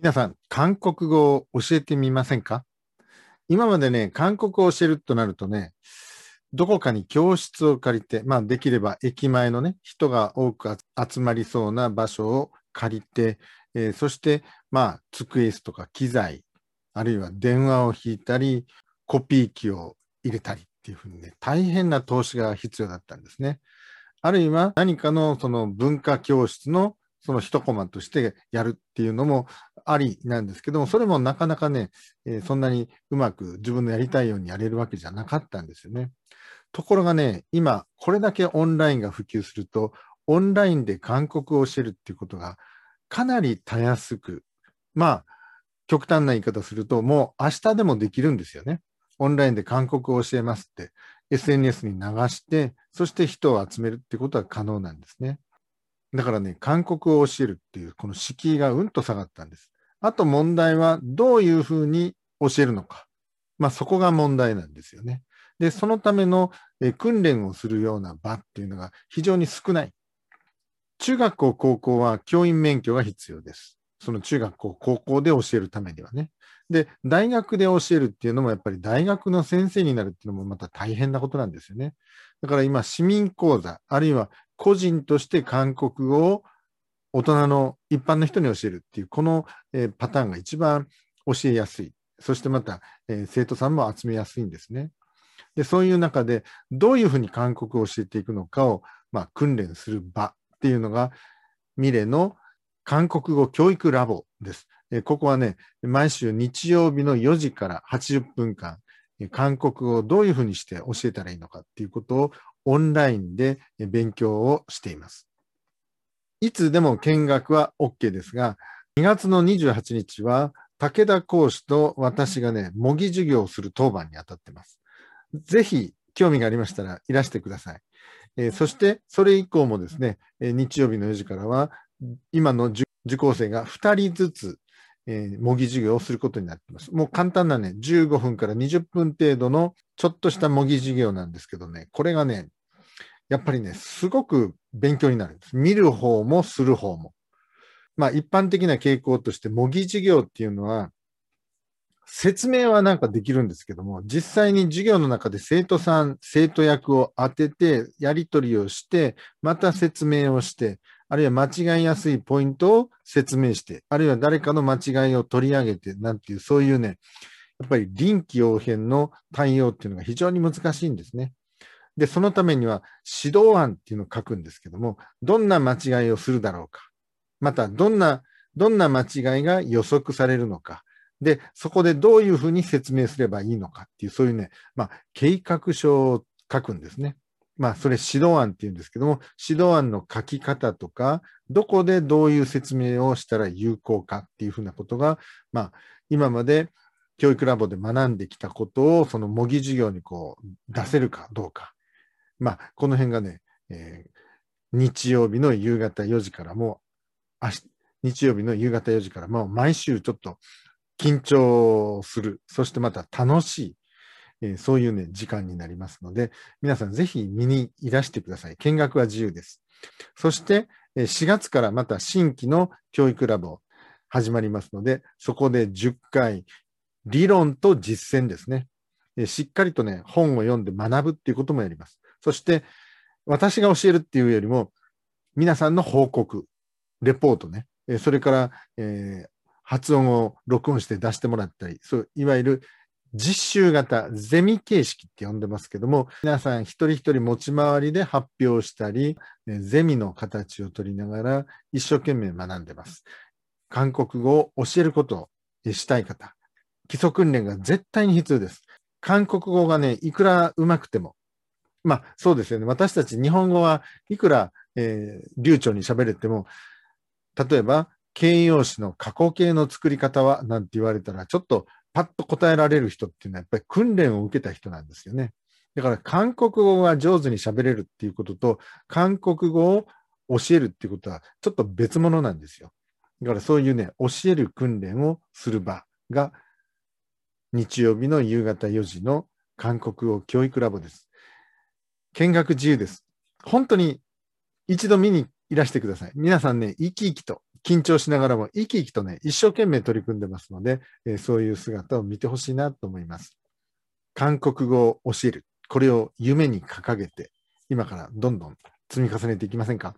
皆さん、韓国語を教えてみませんか？今までね、韓国語を教えるとなるとね、どこかに教室を借りて、まあできれば駅前のね、人が多く集まりそうな場所を借りて、えー、そしてまあ机とか機材、あるいは電話を引いたり、コピー機を入れたりっていうふうにね、大変な投資が必要だったんですね。あるいは何かのその文化教室のその一コマとしてやるっていうのもありなんですけども、それもなかなかね、えー、そんなにうまく自分のやりたいようにやれるわけじゃなかったんですよね。ところがね、今、これだけオンラインが普及すると、オンラインで韓国を教えるっていうことがかなりたやすく、まあ、極端な言い方すると、もう明日でもできるんですよね。オンラインで韓国を教えますって、SNS に流して、そして人を集めるっていうことは可能なんですね。だからね、韓国を教えるっていう、この敷居がうんと下がったんです。あと問題は、どういうふうに教えるのか。まあそこが問題なんですよね。で、そのための訓練をするような場っていうのが非常に少ない。中学校、高校は教員免許が必要です。その中学校、高校で教えるためにはね。で、大学で教えるっていうのもやっぱり大学の先生になるっていうのもまた大変なことなんですよね。だから今、市民講座、あるいは個人として韓国語を大人の一般の人に教えるっていう、この、えパターンが一番教えやすい。そしてまた、え生徒さんも集めやすいんですね。で、そういう中で、どういうふうに韓国を教えていくのかを、まあ、訓練する場っていうのが、ミレの韓国語教育ラボです。えここはね、毎週日曜日の4時から80分間、韓国語をどういうふうにして教えたらいいのかっていうことをオンラインで勉強をしています。いつでも見学は OK ですが、2月の28日は武田講師と私がね、模擬授業をする当番に当たってます。ぜひ興味がありましたらいらしてください。えー、そしてそれ以降もですね、日曜日の4時からは今の受講生が2人ずつえー、模擬授業をすることになっています。もう簡単なね、15分から20分程度のちょっとした模擬授業なんですけどね、これがね、やっぱりね、すごく勉強になるんです。見る方もする方も。まあ一般的な傾向として模擬授業っていうのは、説明はなんかできるんですけども、実際に授業の中で生徒さん、生徒役を当てて、やり取りをして、また説明をして、あるいは間違いやすいポイントを説明して、あるいは誰かの間違いを取り上げて、なんていう、そういうね、やっぱり臨機応変の対応っていうのが非常に難しいんですね。で、そのためには指導案っていうのを書くんですけども、どんな間違いをするだろうか。また、どんな、どんな間違いが予測されるのか。で、そこでどういうふうに説明すればいいのかっていう、そういうね、まあ、計画書を書くんですね。まあ、それ指導案っていうんですけども、指導案の書き方とか、どこでどういう説明をしたら有効かっていうふうなことが、まあ、今まで教育ラボで学んできたことを、その模擬授業にこう、出せるかどうか。まあ、この辺がね、えー、日曜日の夕方4時からも、日曜日の夕方4時からも毎週ちょっと緊張する。そしてまた楽しい。えー、そういうね、時間になりますので、皆さんぜひ見にいらしてください。見学は自由です。そして、4月からまた新規の教育ラボ始まりますので、そこで10回、理論と実践ですね。しっかりとね、本を読んで学ぶっていうこともやります。そして、私が教えるっていうよりも、皆さんの報告、レポートね、それから、えー、発音を録音して出してもらったり、そういわゆる実習型、ゼミ形式って呼んでますけども、皆さん一人一人持ち回りで発表したり、ゼミの形を取りながら一生懸命学んでます。韓国語を教えることをしたい方、基礎訓練が絶対に必要です。韓国語がね、いくら上手くても、まあそうですよね。私たち日本語はいくら、えー、流暢に喋れても、例えば形容詞の過去形の作り方はなんて言われたら、ちょっとパッと答えられる人っていうのはやっぱり訓練を受けた人なんですよね。だから韓国語が上手に喋れるっていうことと、韓国語を教えるっていうことはちょっと別物なんですよ。だからそういうね、教える訓練をする場が日曜日の夕方4時の韓国語教育ラボです。見学自由です。本当に一度見にいらしてください。皆さんね、生き生きと緊張しながらも生き生きとね、一生懸命取り組んでますので、えー、そういう姿を見てほしいなと思います。韓国語を教える。これを夢に掲げて、今からどんどん積み重ねていきませんか？